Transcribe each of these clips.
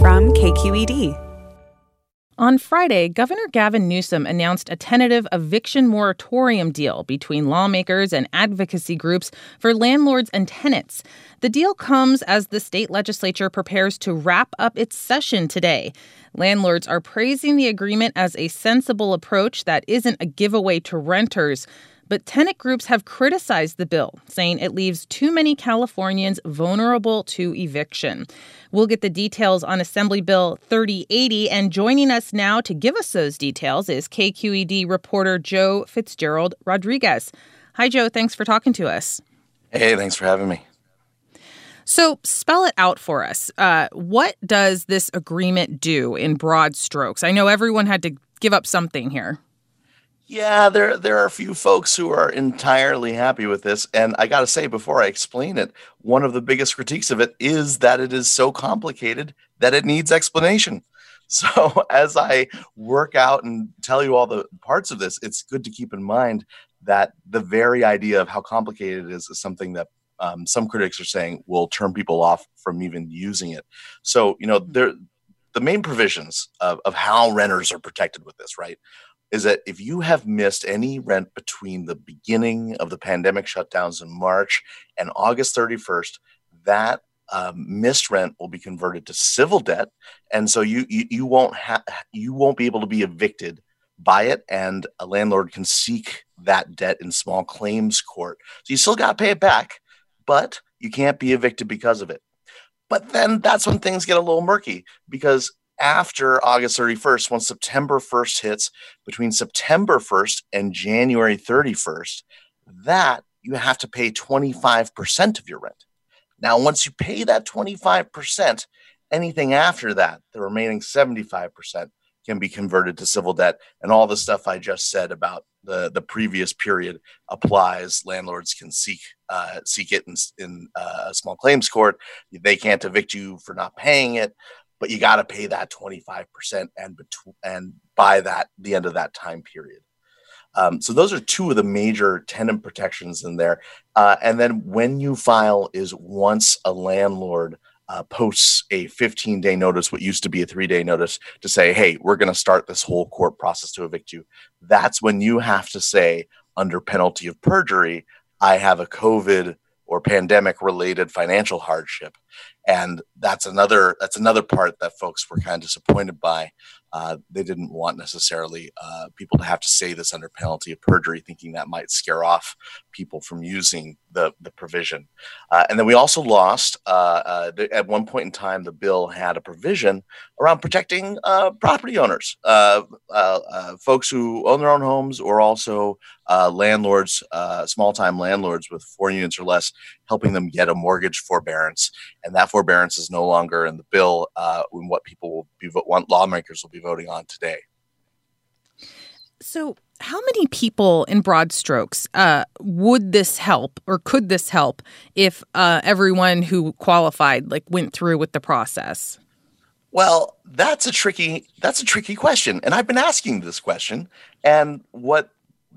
from KQED. On Friday, Governor Gavin Newsom announced a tentative eviction moratorium deal between lawmakers and advocacy groups for landlords and tenants. The deal comes as the state legislature prepares to wrap up its session today. Landlords are praising the agreement as a sensible approach that isn't a giveaway to renters. But tenant groups have criticized the bill, saying it leaves too many Californians vulnerable to eviction. We'll get the details on Assembly Bill 3080. And joining us now to give us those details is KQED reporter Joe Fitzgerald Rodriguez. Hi, Joe. Thanks for talking to us. Hey, thanks for having me. So, spell it out for us. Uh, what does this agreement do in broad strokes? I know everyone had to give up something here. Yeah, there there are a few folks who are entirely happy with this, and I got to say before I explain it, one of the biggest critiques of it is that it is so complicated that it needs explanation. So as I work out and tell you all the parts of this, it's good to keep in mind that the very idea of how complicated it is is something that um, some critics are saying will turn people off from even using it. So you know, there the main provisions of, of how renters are protected with this, right? Is that if you have missed any rent between the beginning of the pandemic shutdowns in March and August 31st, that um, missed rent will be converted to civil debt, and so you you, you won't have you won't be able to be evicted by it, and a landlord can seek that debt in small claims court. So you still got to pay it back, but you can't be evicted because of it. But then that's when things get a little murky because after August 31st, once September 1st hits, between September 1st and January 31st, that you have to pay 25% of your rent. Now, once you pay that 25%, anything after that, the remaining 75%, can be converted to civil debt. And all the stuff I just said about the, the previous period applies. Landlords can seek uh, seek it in, in uh, a small claims court. They can't evict you for not paying it but you got to pay that 25% and bet- and by that the end of that time period. Um, so those are two of the major tenant protections in there. Uh, and then when you file is once a landlord uh, posts a 15 day notice what used to be a three day notice to say hey we're going to start this whole court process to evict you that's when you have to say under penalty of perjury i have a covid or pandemic related financial hardship and that's another that's another part that folks were kind of disappointed by. Uh, they didn't want necessarily uh, people to have to say this under penalty of perjury thinking that might scare off people from using the, the provision. Uh, and then we also lost uh, uh, at one point in time the bill had a provision around protecting uh, property owners folks who own their own homes or also landlords uh, small-time landlords with four units or less helping them get a mortgage forbearance and that forbearance is no longer in the bill uh, in what people will be what lawmakers will be voting on today. So, how many people, in broad strokes, uh, would this help, or could this help, if uh, everyone who qualified like went through with the process? Well, that's a tricky that's a tricky question, and I've been asking this question. And what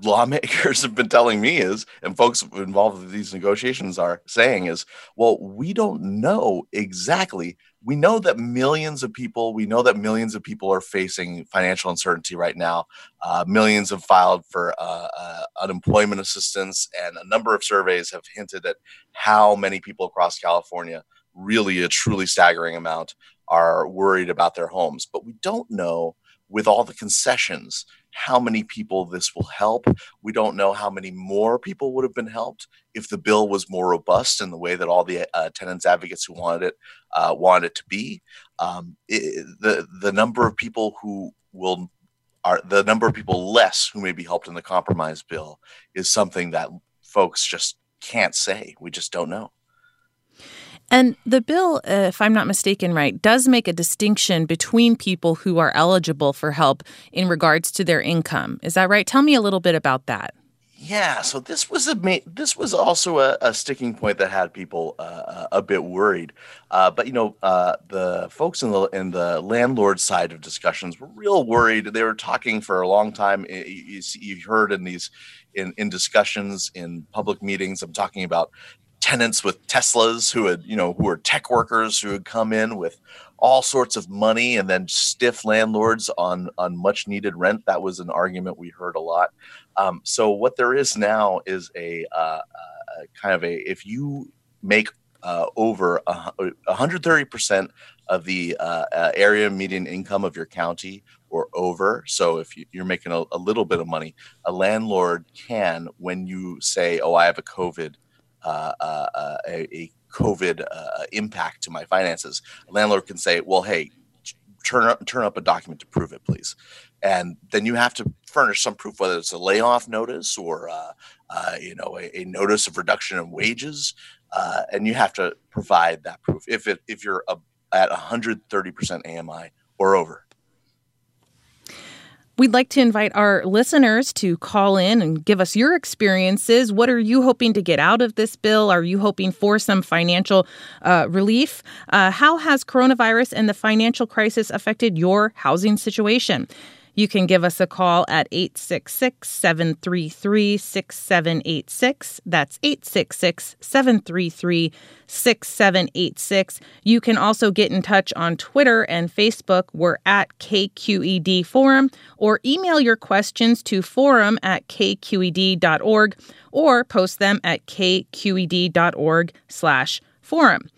lawmakers have been telling me is, and folks involved with these negotiations are saying is, well, we don't know exactly. We know that millions of people, we know that millions of people are facing financial uncertainty right now. Uh, millions have filed for uh, uh, unemployment assistance, and a number of surveys have hinted at how many people across California, really a truly staggering amount, are worried about their homes. But we don't know with all the concessions how many people this will help. We don't know how many more people would have been helped if the bill was more robust in the way that all the uh, tenants advocates who wanted it uh, wanted it to be. Um, it, the the number of people who will are the number of people less who may be helped in the compromise bill is something that folks just can't say. We just don't know. And the bill, uh, if I'm not mistaken, right, does make a distinction between people who are eligible for help in regards to their income. Is that right? Tell me a little bit about that. Yeah, so this was a this was also a, a sticking point that had people uh, a bit worried. Uh, but you know, uh, the folks in the in the landlord side of discussions were real worried. They were talking for a long time. You, you heard in these in in discussions in public meetings. I'm talking about tenants with Teslas who had, you know, who were tech workers who had come in with all sorts of money and then stiff landlords on on much needed rent. That was an argument we heard a lot. Um, so what there is now is a, uh, uh, kind of a if you make uh, over a, 130% of the uh, uh, area median income of your county or over. So if you, are making a, a, little bit of money, a landlord can, when you say, "Oh, I have a COVID, uh, uh, a, a, COVID uh, impact to my finances," a landlord can say, "Well, hey, turn up turn up a document to prove it, please." And then you have to furnish some proof, whether it's a layoff notice or uh, uh, you know a, a, notice of reduction in wages, uh, and you have to provide that proof if it if you're a, at 130% AMI or over. We'd like to invite our listeners to call in and give us your experiences. What are you hoping to get out of this bill? Are you hoping for some financial uh, relief? Uh, how has coronavirus and the financial crisis affected your housing situation? You can give us a call at 866 733 6786. That's 866 733 6786. You can also get in touch on Twitter and Facebook. We're at KQED Forum, or email your questions to forum at kqed.org or post them at kqed.org slash forum.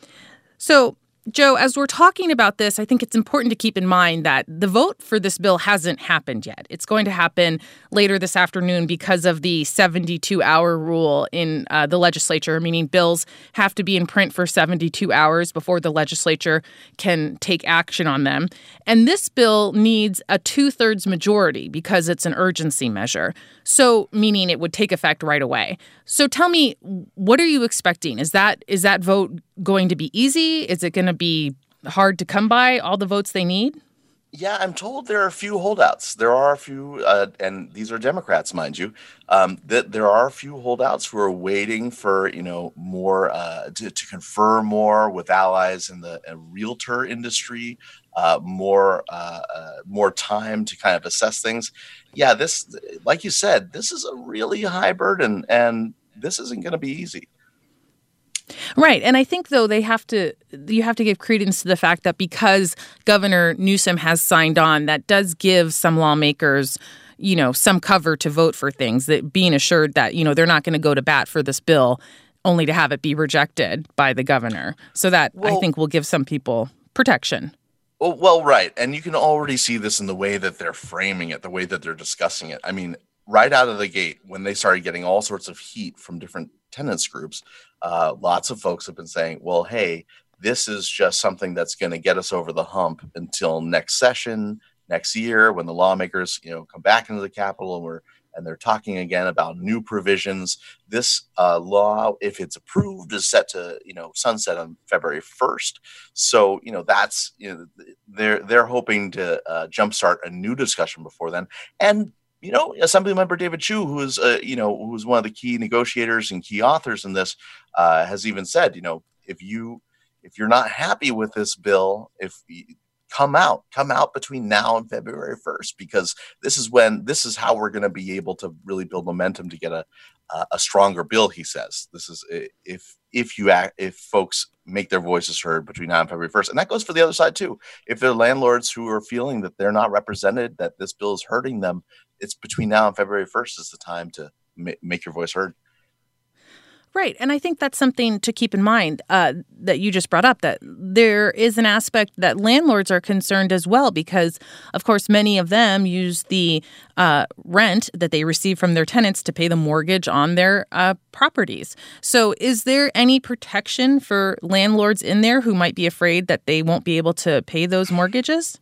So Joe, as we're talking about this, I think it's important to keep in mind that the vote for this bill hasn't happened yet. It's going to happen later this afternoon because of the 72 hour rule in uh, the legislature, meaning bills have to be in print for 72 hours before the legislature can take action on them. And this bill needs a two thirds majority because it's an urgency measure. So, meaning it would take effect right away. So, tell me, what are you expecting? Is that is that vote going to be easy? Is it going to be hard to come by all the votes they need? Yeah, I'm told there are a few holdouts. There are a few, uh, and these are Democrats, mind you. Um, that there are a few holdouts who are waiting for you know more uh, to, to confer more with allies in the uh, realtor industry, uh, more uh, uh, more time to kind of assess things. Yeah, this, like you said, this is a really high burden, and this isn't going to be easy. Right. And I think though they have to you have to give credence to the fact that because Governor Newsom has signed on, that does give some lawmakers you know some cover to vote for things that being assured that you know they're not going to go to bat for this bill only to have it be rejected by the governor so that well, i think will give some people protection well, well right and you can already see this in the way that they're framing it the way that they're discussing it. I mean right out of the gate when they started getting all sorts of heat from different tenants groups uh, lots of folks have been saying, well, hey, this is just something that's going to get us over the hump until next session, next year, when the lawmakers, you know, come back into the Capitol and we're and they're talking again about new provisions. This uh, law, if it's approved, is set to you know sunset on February first. So you know that's you know they're they're hoping to uh, jumpstart a new discussion before then. And you know, Assemblymember David Chiu, who is, uh, you know, who's one of the key negotiators and key authors in this, uh, has even said, you know, if you if you're not happy with this bill, if come out, come out between now and February 1st, because this is when this is how we're going to be able to really build momentum to get a a stronger bill. He says this is if if you act if folks make their voices heard between now and February 1st, and that goes for the other side too. If they're landlords who are feeling that they're not represented, that this bill is hurting them, it's between now and February 1st is the time to ma- make your voice heard. Right. And I think that's something to keep in mind uh, that you just brought up that there is an aspect that landlords are concerned as well, because, of course, many of them use the uh, rent that they receive from their tenants to pay the mortgage on their uh, properties. So, is there any protection for landlords in there who might be afraid that they won't be able to pay those mortgages?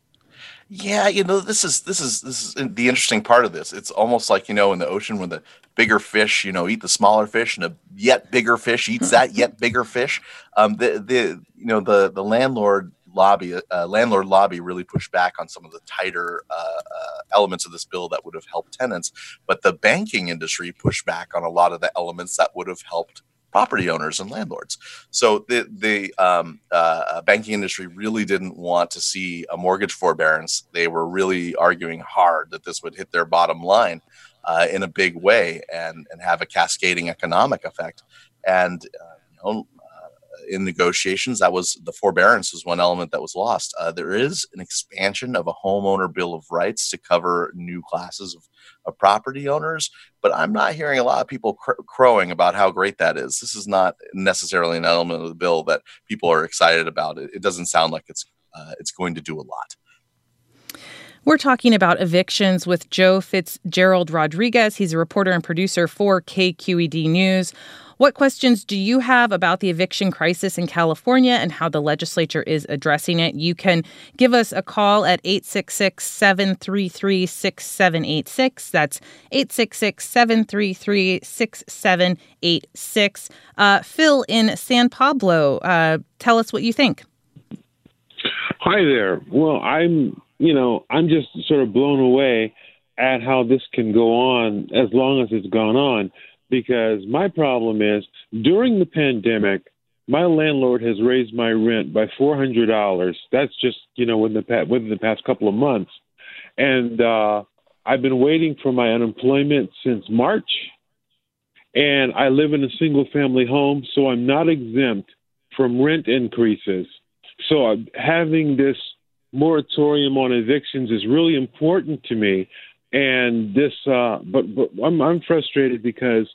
Yeah, you know, this is this is this is the interesting part of this. It's almost like you know in the ocean when the bigger fish, you know, eat the smaller fish, and a yet bigger fish eats that yet bigger fish. Um, the the you know the the landlord lobby uh, landlord lobby really pushed back on some of the tighter uh, uh, elements of this bill that would have helped tenants, but the banking industry pushed back on a lot of the elements that would have helped property owners and landlords. So the the um, uh, uh, banking industry really didn't want to see a mortgage forbearance. They were really arguing hard that this would hit their bottom line uh, in a big way and and have a cascading economic effect. And uh, know, in negotiations. That was the forbearance was one element that was lost. Uh, there is an expansion of a homeowner bill of rights to cover new classes of, of property owners, but I'm not hearing a lot of people cr- crowing about how great that is. This is not necessarily an element of the bill that people are excited about. It, it doesn't sound like it's uh, it's going to do a lot. We're talking about evictions with Joe Fitzgerald Rodriguez. He's a reporter and producer for KQED News. What questions do you have about the eviction crisis in California and how the legislature is addressing it? You can give us a call at 866 733 6786. That's 866 733 6786. Uh, Phil in San Pablo, uh, tell us what you think. Hi there. Well, I'm, you know, I'm just sort of blown away at how this can go on as long as it's gone on because my problem is during the pandemic, my landlord has raised my rent by four hundred dollars. That's just you know within the within the past couple of months, and uh, I've been waiting for my unemployment since March, and I live in a single family home, so I'm not exempt from rent increases. So uh, having this moratorium on evictions is really important to me and this, uh, but, but I'm, I'm frustrated because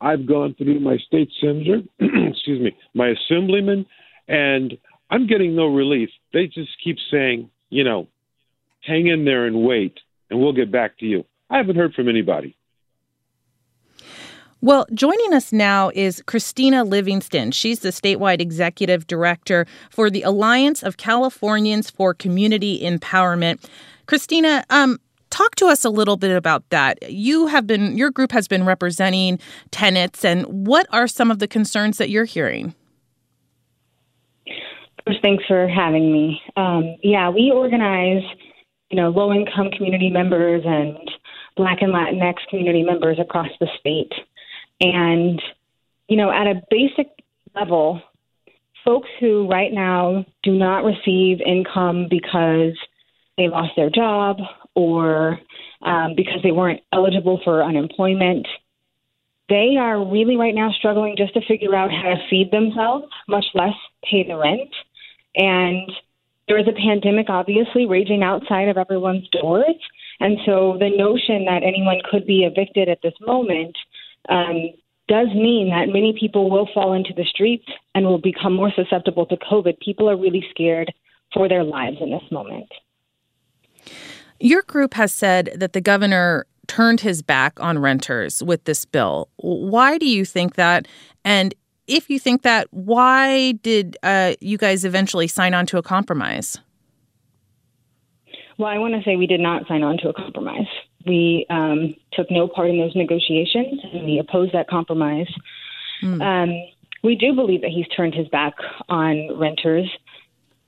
I've gone through my state senator, excuse me, my assemblyman, and I'm getting no relief. They just keep saying, you know, hang in there and wait, and we'll get back to you. I haven't heard from anybody. Well, joining us now is Christina Livingston. She's the statewide executive director for the Alliance of Californians for Community Empowerment. Christina, um, Talk to us a little bit about that. You have been, your group has been representing tenants, and what are some of the concerns that you're hearing? First, thanks for having me. Um, yeah, we organize, you know, low income community members and Black and Latinx community members across the state. And, you know, at a basic level, folks who right now do not receive income because they lost their job or um, because they weren't eligible for unemployment. They are really right now struggling just to figure out how to feed themselves, much less pay the rent. And there is a pandemic, obviously, raging outside of everyone's doors. And so the notion that anyone could be evicted at this moment um, does mean that many people will fall into the streets and will become more susceptible to COVID. People are really scared for their lives in this moment. Your group has said that the governor turned his back on renters with this bill. Why do you think that? And if you think that, why did uh, you guys eventually sign on to a compromise? Well, I want to say we did not sign on to a compromise. We um, took no part in those negotiations and we opposed that compromise. Mm. Um, we do believe that he's turned his back on renters.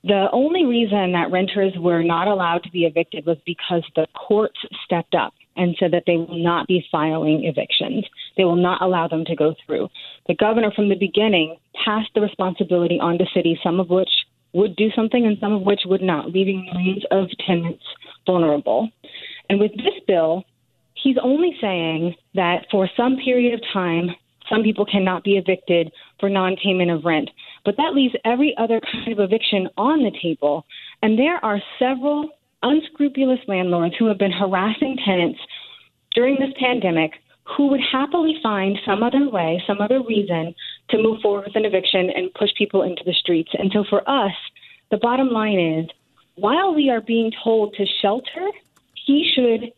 The only reason that renters were not allowed to be evicted was because the courts stepped up and said that they will not be filing evictions. They will not allow them to go through. The governor, from the beginning, passed the responsibility on to cities, some of which would do something and some of which would not, leaving millions of tenants vulnerable. And with this bill, he's only saying that for some period of time, some people cannot be evicted for non payment of rent. But that leaves every other kind of eviction on the table. And there are several unscrupulous landlords who have been harassing tenants during this pandemic who would happily find some other way, some other reason to move forward with an eviction and push people into the streets. And so for us, the bottom line is while we are being told to shelter, he should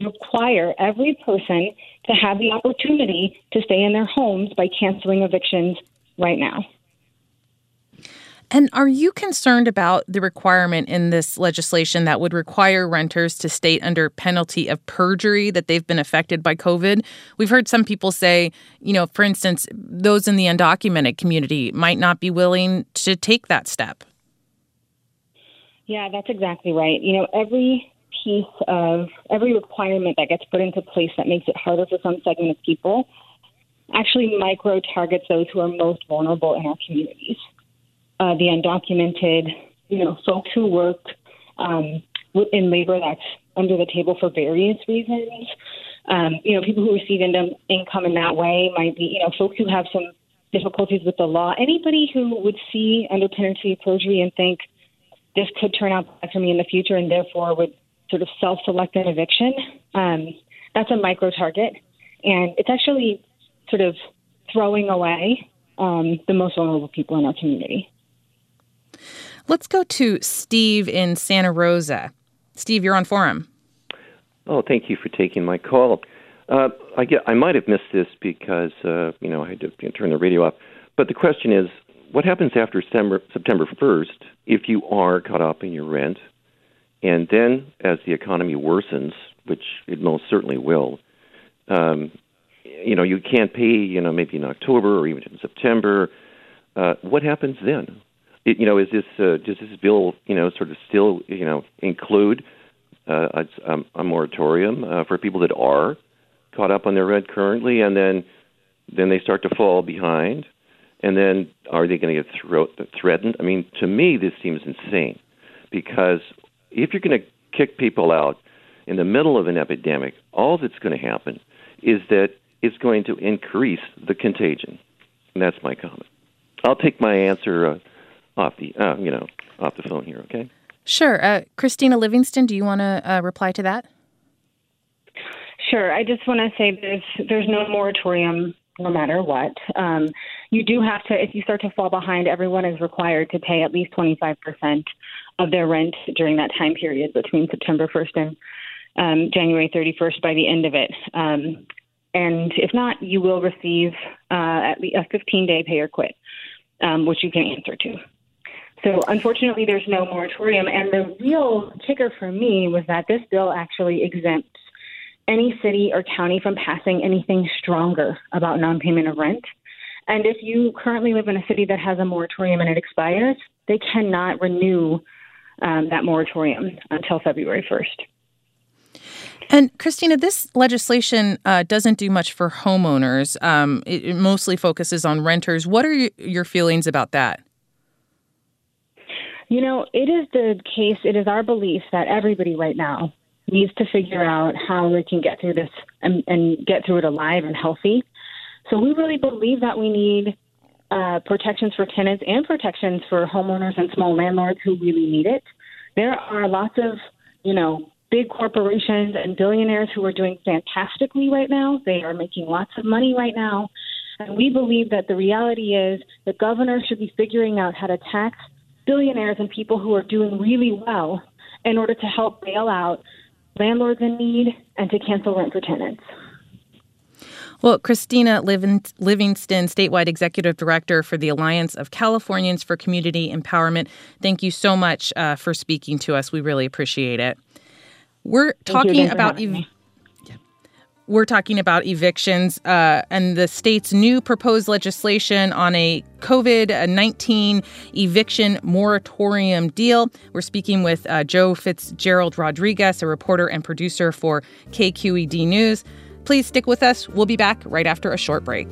require every person to have the opportunity to stay in their homes by canceling evictions right now. And are you concerned about the requirement in this legislation that would require renters to state under penalty of perjury that they've been affected by COVID? We've heard some people say, you know, for instance, those in the undocumented community might not be willing to take that step. Yeah, that's exactly right. You know, every piece of every requirement that gets put into place that makes it harder for some segment of people actually micro targets those who are most vulnerable in our communities uh, the undocumented, you know, folks who work um, in labor that's under the table for various reasons. Um, you know, people who receive income in that way might be, you know, folks who have some difficulties with the law. Anybody who would see under penalty of perjury and think this could turn out bad for me in the future and therefore would sort of self select an eviction, um, that's a micro target. And it's actually sort of throwing away um, the most vulnerable people in our community. Let's go to Steve in Santa Rosa. Steve, you're on forum. Oh, thank you for taking my call. Uh, I get, I might have missed this because uh, you know I had to you know, turn the radio off. But the question is, what happens after September September first if you are caught up in your rent, and then as the economy worsens, which it most certainly will, um, you know you can't pay you know maybe in October or even in September. Uh, what happens then? It, you know, is this uh, does this bill you know sort of still you know include uh, a, a moratorium uh, for people that are caught up on their rent currently, and then then they start to fall behind, and then are they going to get thro- threatened? I mean, to me, this seems insane because if you're going to kick people out in the middle of an epidemic, all that's going to happen is that it's going to increase the contagion, and that's my comment. I'll take my answer uh, off the uh, you know off the phone here. Okay. Sure, uh, Christina Livingston. Do you want to uh, reply to that? Sure. I just want to say there's there's no moratorium no matter what. Um, you do have to, if you start to fall behind, everyone is required to pay at least 25% of their rent during that time period between September 1st and um, January 31st by the end of it. Um, and if not, you will receive uh, at least a 15 day pay or quit, um, which you can answer to. So unfortunately, there's no moratorium. And the real kicker for me was that this bill actually exempts any city or county from passing anything stronger about non-payment of rent. And if you currently live in a city that has a moratorium and it expires, they cannot renew um, that moratorium until February 1st. And Christina, this legislation uh, doesn't do much for homeowners. Um, it, it, mostly focuses on renters. What are your feelings about that? You know, it is the case, it is our belief that everybody right now needs to figure out how they can get through this and, and get through it alive and healthy. So we really believe that we need uh, protections for tenants and protections for homeowners and small landlords who really need it. There are lots of, you know, big corporations and billionaires who are doing fantastically right now. They are making lots of money right now. And we believe that the reality is the governor should be figuring out how to tax billionaires and people who are doing really well in order to help bail out landlords in need and to cancel rent for tenants. Well, Christina Livingston, statewide executive director for the Alliance of Californians for Community Empowerment, thank you so much uh, for speaking to us. We really appreciate it. We're thank talking about. Ev- we're talking about evictions uh, and the state's new proposed legislation on a COVID 19 eviction moratorium deal. We're speaking with uh, Joe Fitzgerald Rodriguez, a reporter and producer for KQED News. Please stick with us. We'll be back right after a short break.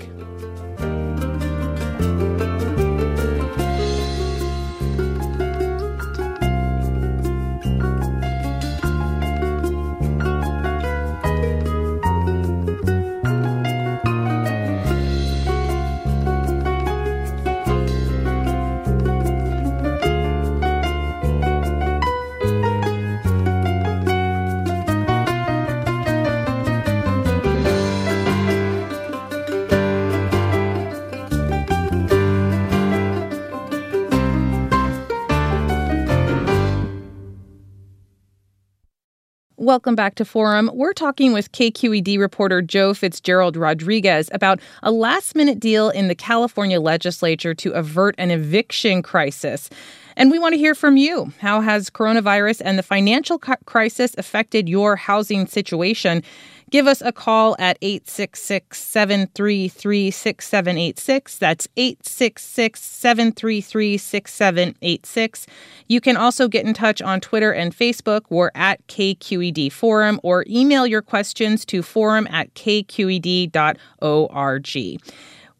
Welcome back to Forum. We're talking with KQED reporter Joe Fitzgerald Rodriguez about a last minute deal in the California legislature to avert an eviction crisis. And we want to hear from you. How has coronavirus and the financial crisis affected your housing situation? Give us a call at 866 733 6786. That's 866 733 6786. You can also get in touch on Twitter and Facebook. We're at KQED Forum or email your questions to forum at kqed.org.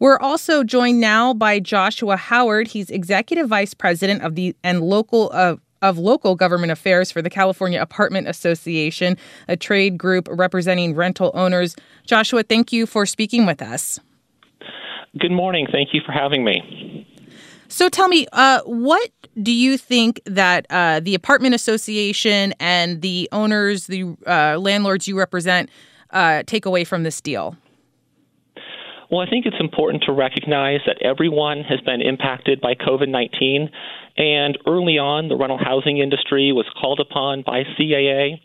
We're also joined now by Joshua Howard. He's executive vice president of the and local uh, of Local Government Affairs for the California Apartment Association, a trade group representing rental owners. Joshua, thank you for speaking with us. Good morning. Thank you for having me. So tell me, uh, what do you think that uh, the apartment association and the owners, the uh, landlords you represent, uh, take away from this deal? Well, I think it's important to recognize that everyone has been impacted by COVID 19. And early on, the rental housing industry was called upon by CAA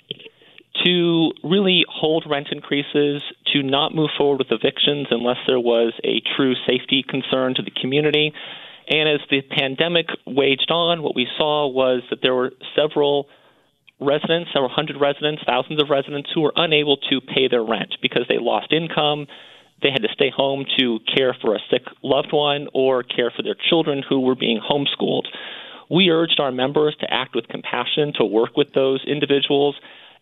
to really hold rent increases, to not move forward with evictions unless there was a true safety concern to the community. And as the pandemic waged on, what we saw was that there were several residents, several hundred residents, thousands of residents who were unable to pay their rent because they lost income. They had to stay home to care for a sick loved one or care for their children who were being homeschooled. We urged our members to act with compassion, to work with those individuals,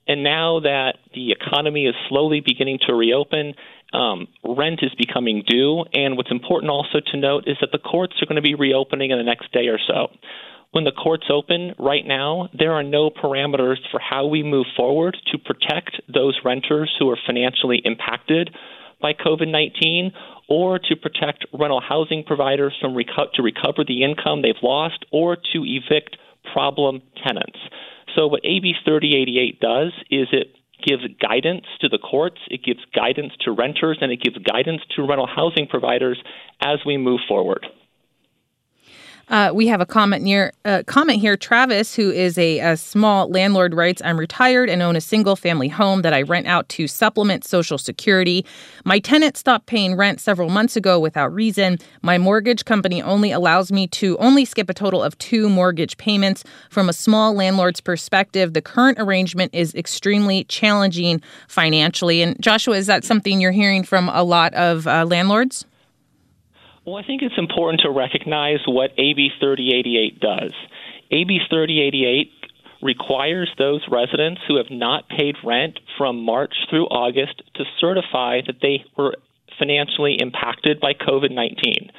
and now that the economy is slowly beginning to reopen, um, rent is becoming due. And what's important also to note is that the courts are going to be reopening in the next day or so. When the courts open right now, there are no parameters for how we move forward to protect those renters who are financially impacted by COVID 19 or to protect rental housing providers from reco- to recover the income they've lost or to evict problem tenants. So, what AB 3088 does is it gives guidance to the courts, it gives guidance to renters, and it gives guidance to rental housing providers as we move forward. Uh, we have a comment near uh, comment here. Travis, who is a, a, small landlord, writes, "I'm retired and own a single family home that I rent out to supplement Social Security. My tenant stopped paying rent several months ago without reason. My mortgage company only allows me to only skip a total of two mortgage payments. From a small landlord's perspective, the current arrangement is extremely challenging financially." And Joshua, is that something you're hearing from a lot of uh, landlords? Well, I think it's important to recognize what AB 3088 does. AB 3088 requires those residents who have not paid rent from March through August to certify that they were financially impacted by COVID 19.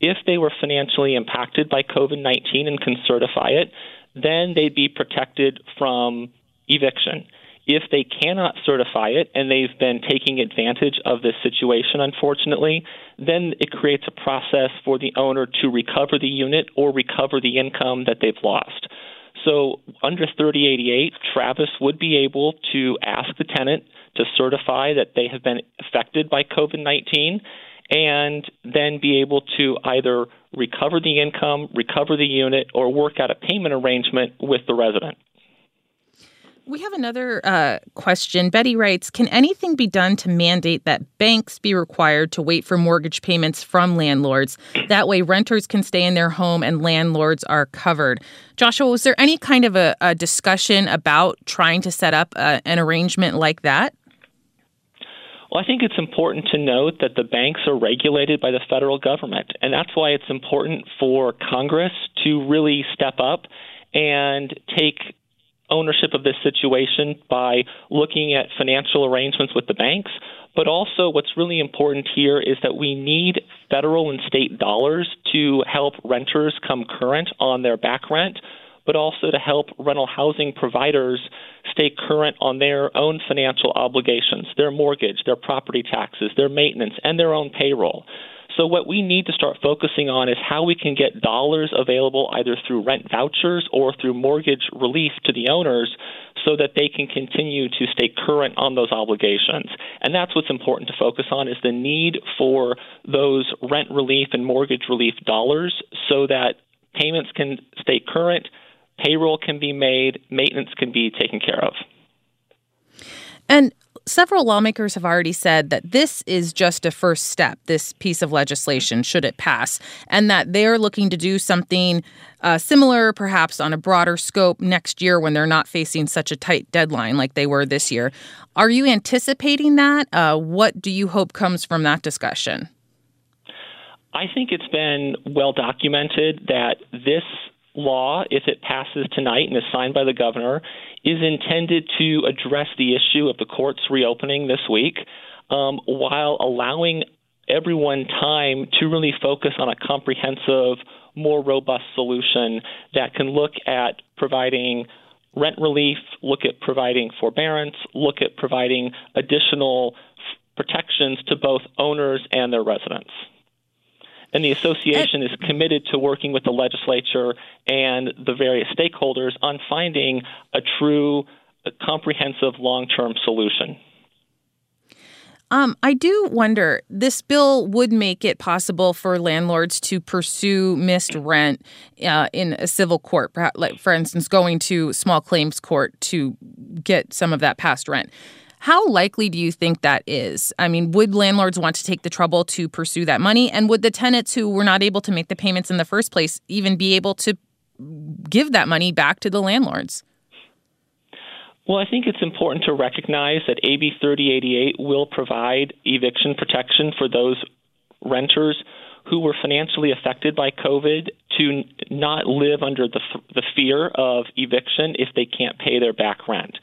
If they were financially impacted by COVID 19 and can certify it, then they'd be protected from eviction. If they cannot certify it and they've been taking advantage of this situation, unfortunately, then it creates a process for the owner to recover the unit or recover the income that they've lost. So, under 3088, Travis would be able to ask the tenant to certify that they have been affected by COVID 19 and then be able to either recover the income, recover the unit, or work out a payment arrangement with the resident. We have another uh, question. Betty writes Can anything be done to mandate that banks be required to wait for mortgage payments from landlords? That way, renters can stay in their home and landlords are covered. Joshua, was there any kind of a, a discussion about trying to set up uh, an arrangement like that? Well, I think it's important to note that the banks are regulated by the federal government, and that's why it's important for Congress to really step up and take ownership of this situation by looking at financial arrangements with the banks. But also, what's really important here is that we need federal and state dollars to help renters come current on their back rent, but also to help rental housing providers stay current on their own financial obligations, their mortgage, their property taxes, their maintenance, and their own payroll. So, what we need to start focusing on is how we can get dollars available either through rent vouchers or through mortgage relief to the owners so that they can continue to stay current on those obligations. And that's what's important to focus on is the need for those rent relief and mortgage relief dollars so that payments can stay current, payroll can be made, maintenance can be taken care of. And several lawmakers have already said that this is just a first step, this piece of legislation, should it pass, and that they're looking to do something uh, similar, perhaps on a broader scope next year when they're not facing such a tight deadline like they were this year. Are you anticipating that? Uh, what do you hope comes from that discussion? I think it's been well documented that this law, if it passes tonight and is signed by the governor, is intended to address the issue of the courts reopening this week um, while allowing everyone time to really focus on a comprehensive, more robust solution that can look at providing rent relief, look at providing forbearance, look at providing additional protections to both owners and their residents. And the association is committed to working with the legislature and the various stakeholders on finding a true, comprehensive long term solution. Um, I do wonder this bill would make it possible for landlords to pursue missed rent uh, in a civil court, perhaps, like for instance, going to small claims court to get some of that past rent. How likely do you think that is? I mean, would landlords want to take the trouble to pursue that money? And would the tenants who were not able to make the payments in the first place even be able to give that money back to the landlords? Well, I think it's important to recognize that AB 3088 will provide eviction protection for those renters who were financially affected by COVID to not live under the, the fear of eviction if they can't pay their back rent.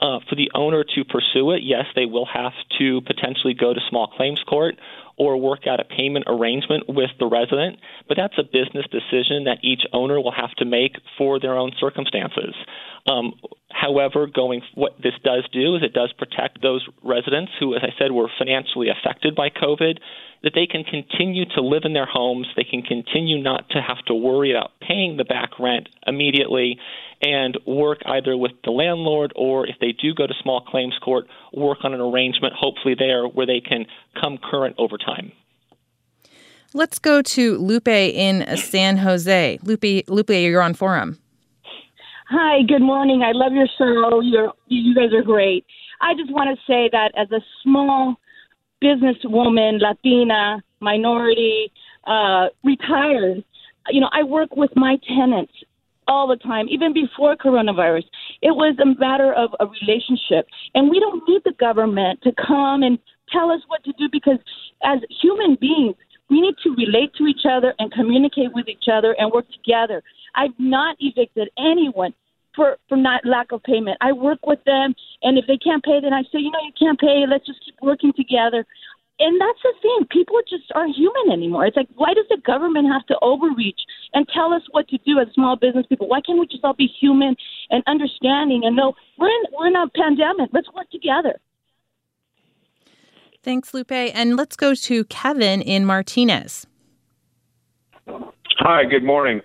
Uh, for the owner to pursue it, yes, they will have to potentially go to small claims court or work out a payment arrangement with the resident, but that's a business decision that each owner will have to make for their own circumstances. Um, however, going what this does do is it does protect those residents who, as I said, were financially affected by COVID, that they can continue to live in their homes, they can continue not to have to worry about paying the back rent immediately, and work either with the landlord or if they do go to small claims court, work on an arrangement, hopefully there, where they can come current over time. Let's go to Lupe in San Jose. Lupe, Lupe, you're on forum. Hi, good morning. I love your show. You're, you guys are great. I just want to say that as a small businesswoman, Latina, minority, uh, retired, you know, I work with my tenants all the time, even before coronavirus. It was a matter of a relationship. And we don't need the government to come and tell us what to do because as human beings, we need to relate to each other and communicate with each other and work together. I've not evicted anyone for for not lack of payment. I work with them, and if they can't pay, then I say, you know, you can't pay. Let's just keep working together. And that's the thing. People just aren't human anymore. It's like, why does the government have to overreach and tell us what to do as small business people? Why can't we just all be human and understanding and know we're in we're in a pandemic. Let's work together. Thanks, Lupe. And let's go to Kevin in Martinez. Hi, good morning.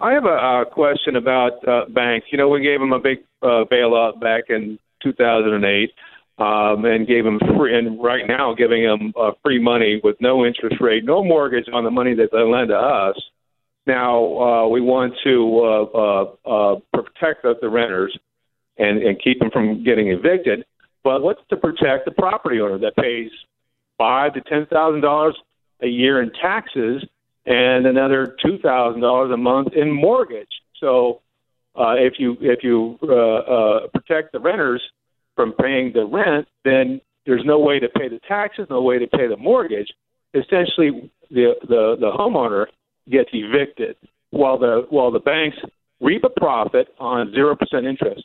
I have a, a question about uh, banks. You know, we gave them a big uh, bailout back in 2008 um, and gave them free, and right now giving them uh, free money with no interest rate, no mortgage on the money that they lend to us. Now uh, we want to uh, uh, uh, protect the, the renters and, and keep them from getting evicted. But what's to protect the property owner that pays five to ten thousand dollars a year in taxes and another two thousand dollars a month in mortgage. So uh, if you if you uh, uh, protect the renters from paying the rent, then there's no way to pay the taxes, no way to pay the mortgage. Essentially, the the, the homeowner gets evicted while the while the banks reap a profit on zero percent interest.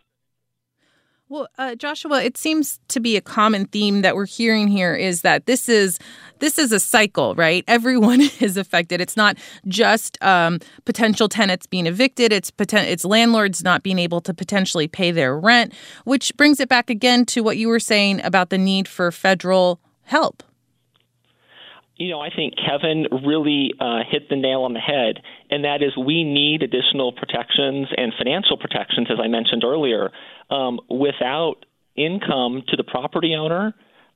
Well, uh, Joshua, it seems to be a common theme that we're hearing here is that this is this is a cycle, right? Everyone is affected. It's not just um, potential tenants being evicted; it's poten- it's landlords not being able to potentially pay their rent, which brings it back again to what you were saying about the need for federal help you know, I think Kevin really uh, hit the nail on the head, and that is we need additional protections and financial protections, as I mentioned earlier. Um, without income to the property owner,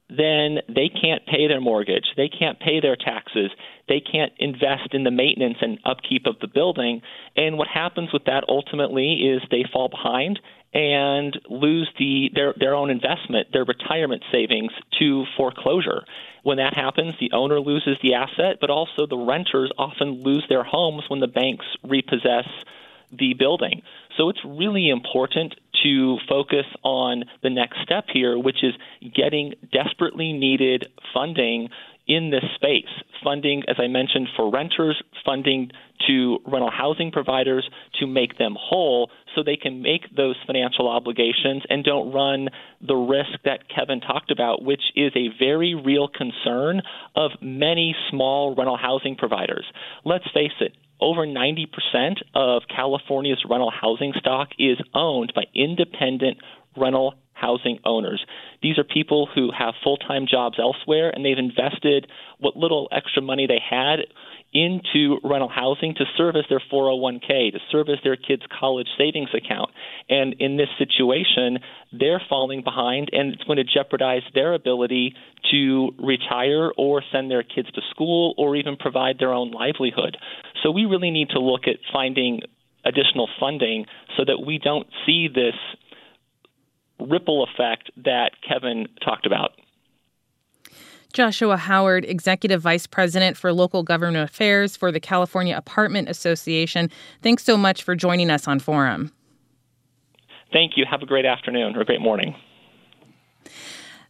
then they can't pay their mortgage, they can't pay their taxes, they can't invest in the maintenance and upkeep of the building. And what happens with that ultimately is they fall behind and lose the their their own investment, their retirement savings to foreclosure. When that happens, the owner loses the asset, but also the renters often lose their homes when the banks repossess the building. So it's really important to focus on the next step here, which is getting desperately needed funding in this space. Funding, as I mentioned, for renters, funding to rental housing providers to make them whole so they can make those financial obligations and don't run the risk that Kevin talked about, which is a very real concern of many small rental housing providers. Let's face it, over 90% of California's rental housing stock is owned by independent rental housing owners. These are people who have full time jobs elsewhere and they've invested what little extra money they had into rental housing to service their 401k, to service their kids' college savings account. And in this situation, they're falling behind, and it's going to jeopardize their ability to retire or send their kids to school or even provide their own livelihood. So we really need to look at finding additional funding so that we don't see this ripple effect that Kevin talked about. Joshua Howard, Executive Vice President for Local Government Affairs for the California Apartment Association. Thanks so much for joining us on Forum. Thank you. Have a great afternoon or a great morning.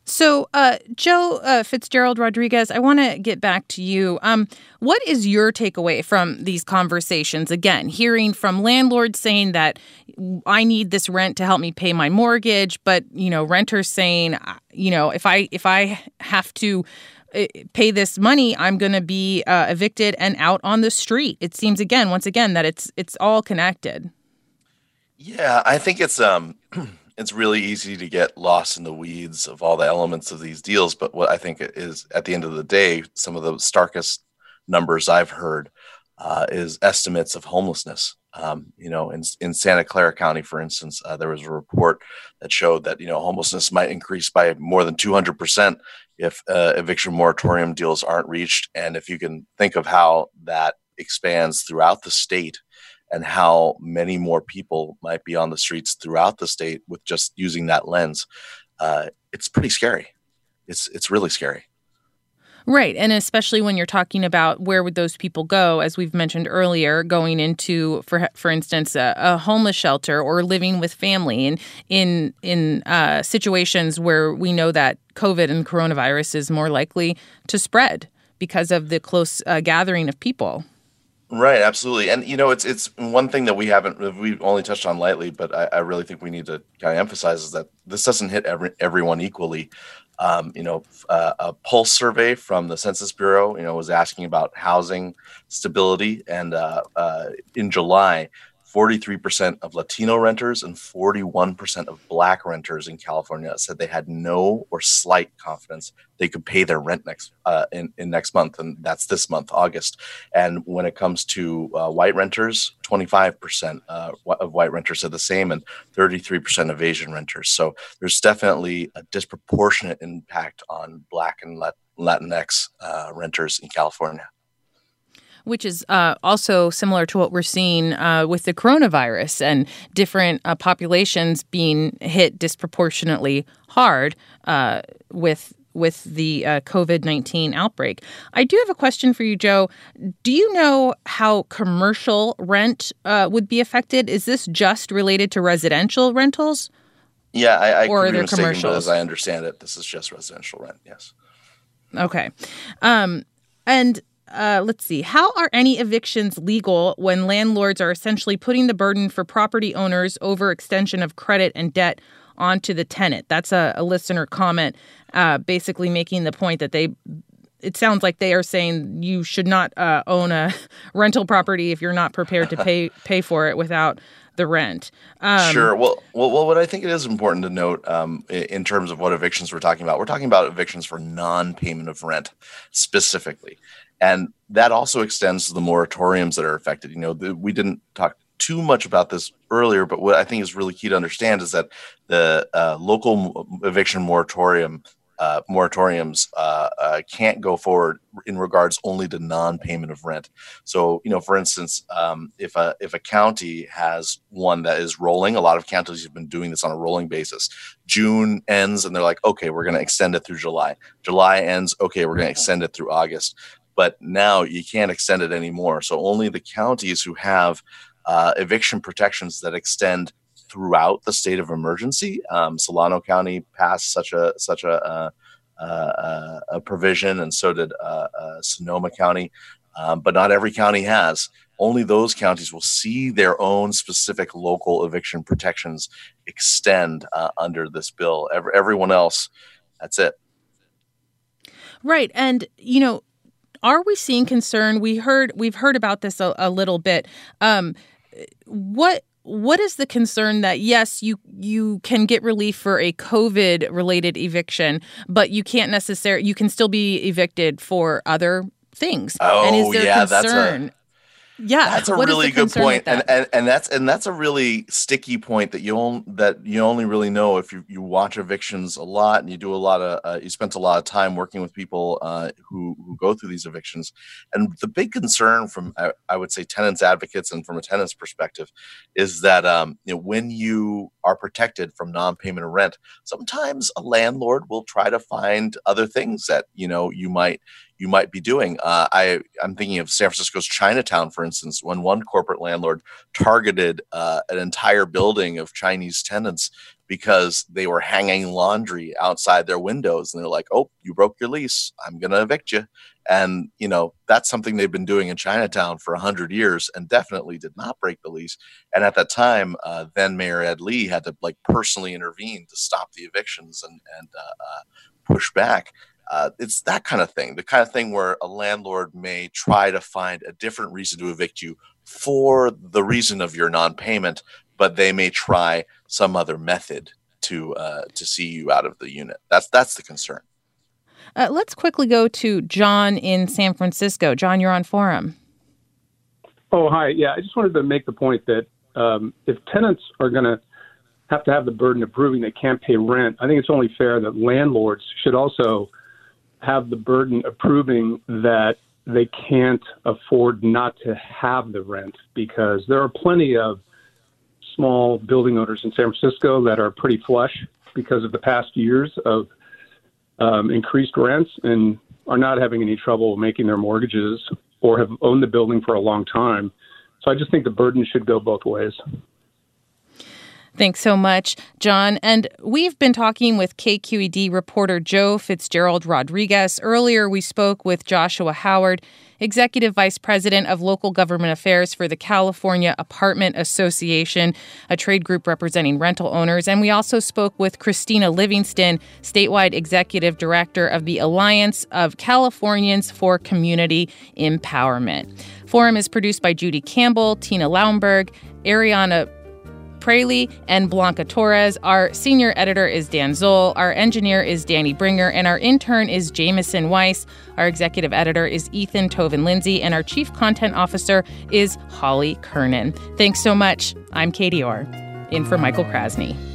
So, uh, Joe uh, Fitzgerald Rodriguez, I want to get back to you. Um, what is your takeaway from these conversations? Again, hearing from landlords saying that I need this rent to help me pay my mortgage, but you know, renters saying, you know, if I if I have to uh, pay this money, I'm going to be uh, evicted and out on the street. It seems again, once again, that it's it's all connected. Yeah, I think it's um it's really easy to get lost in the weeds of all the elements of these deals. But what I think is, at the end of the day, some of the starkest numbers I've heard uh, is estimates of homelessness. Um, you know, in, in Santa Clara County, for instance, uh, there was a report that showed that you know homelessness might increase by more than 200 percent if uh, eviction moratorium deals aren't reached. And if you can think of how that expands throughout the state and how many more people might be on the streets throughout the state with just using that lens, uh, it's pretty scary. It's it's really scary. Right. And especially when you're talking about where would those people go, as we've mentioned earlier, going into, for for instance, a, a homeless shelter or living with family, and in in uh, situations where we know that COVID and coronavirus is more likely to spread because of the close uh, gathering of people. Right, absolutely, and you know, it's it's one thing that we haven't we've only touched on lightly, but I, I really think we need to kind of emphasize is that this doesn't hit every, everyone equally. Um, you know, uh, a pulse survey from the Census Bureau, you know, was asking about housing stability, and uh, uh, in July, 43% of Latino renters and 41% of Black renters in California said they had no or slight confidence they could pay their rent next uh, in, in next month, and that's this month, August. And when it comes to uh, white renters, 25% uh, of white renters said the same, and 33% of Asian renters. So there's definitely a disproportionate impact on Black and Latinx uh, renters in California which is uh, also similar to what we're seeing uh, with the coronavirus and different uh, populations being hit disproportionately hard uh, with with the uh, COVID 19 outbreak. I do have a question for you, Joe. Do you know how commercial rent uh, would be affected? Is this just related to residential rentals? Yeah, I, I or could be mistaken, but as I understand it, this is just residential rent, yes. Okay. Um, and uh, let's see. How are any evictions legal when landlords are essentially putting the burden for property owners over extension of credit and debt onto the tenant? That's a, a listener comment, uh, basically making the point that they. It sounds like they are saying you should not uh, own a rental property if you're not prepared to pay pay for it without the rent. Um, sure. Well, well, well, what I think it is important to note um, in terms of what evictions we're talking about, we're talking about evictions for non-payment of rent specifically and that also extends to the moratoriums that are affected. You know, the, we didn't talk too much about this earlier, but what I think is really key to understand is that the uh, local eviction moratorium uh, moratoriums uh, uh, can't go forward in regards only to non-payment of rent. So, you know, for instance, um, if a if a county has one that is rolling, a lot of counties have been doing this on a rolling basis. June ends, and they're like, okay, we're going to extend it through July. July ends, okay, we're going to extend it through August but now you can't extend it anymore. So only the counties who have uh, eviction protections that extend throughout the state of emergency. Um, Solano County passed such a such a, uh, uh, a provision, and so did uh, uh, Sonoma County. Um, but not every county has. Only those counties will see their own specific local eviction protections extend uh, under this bill. Every, everyone else, that's it. Right, and you know are we seeing concern? We heard we've heard about this a, a little bit. Um, what what is the concern that yes you you can get relief for a covid related eviction but you can't necessarily you can still be evicted for other things. Oh, and is there yeah, concern? Yeah, that's a really good point, and, and and that's and that's a really sticky point that you only that you only really know if you, you watch evictions a lot and you do a lot of uh, you spent a lot of time working with people uh, who who go through these evictions, and the big concern from I, I would say tenants advocates and from a tenant's perspective is that um, you know when you are protected from non-payment of rent, sometimes a landlord will try to find other things that you know you might you might be doing. Uh, I I'm thinking of San Francisco's Chinatown, for instance, when one corporate landlord targeted uh, an entire building of Chinese tenants because they were hanging laundry outside their windows, and they're like, "Oh, you broke your lease. I'm going to evict you." And you know that's something they've been doing in Chinatown for hundred years, and definitely did not break the lease. And at that time, uh, then Mayor Ed Lee had to like personally intervene to stop the evictions and and uh, uh, push back. Uh, it's that kind of thing, the kind of thing where a landlord may try to find a different reason to evict you for the reason of your non-payment, but they may try some other method to uh, to see you out of the unit. That's that's the concern. Uh, let's quickly go to John in San Francisco. John, you're on Forum. Oh, hi. Yeah, I just wanted to make the point that um, if tenants are going to have to have the burden of proving they can't pay rent, I think it's only fair that landlords should also have the burden of proving that they can't afford not to have the rent because there are plenty of small building owners in San Francisco that are pretty flush because of the past years of um, increased rents and are not having any trouble making their mortgages or have owned the building for a long time. So I just think the burden should go both ways. Thanks so much, John. And we've been talking with KQED reporter Joe Fitzgerald Rodriguez. Earlier, we spoke with Joshua Howard, Executive Vice President of Local Government Affairs for the California Apartment Association, a trade group representing rental owners. And we also spoke with Christina Livingston, statewide Executive Director of the Alliance of Californians for Community Empowerment. Forum is produced by Judy Campbell, Tina Laumberg, Ariana Proehl and Blanca Torres. Our senior editor is Dan Zoll. Our engineer is Danny Bringer. And our intern is Jameson Weiss. Our executive editor is Ethan Toven-Lindsey. And our chief content officer is Holly Kernan. Thanks so much. I'm Katie Orr, in for Michael Krasny.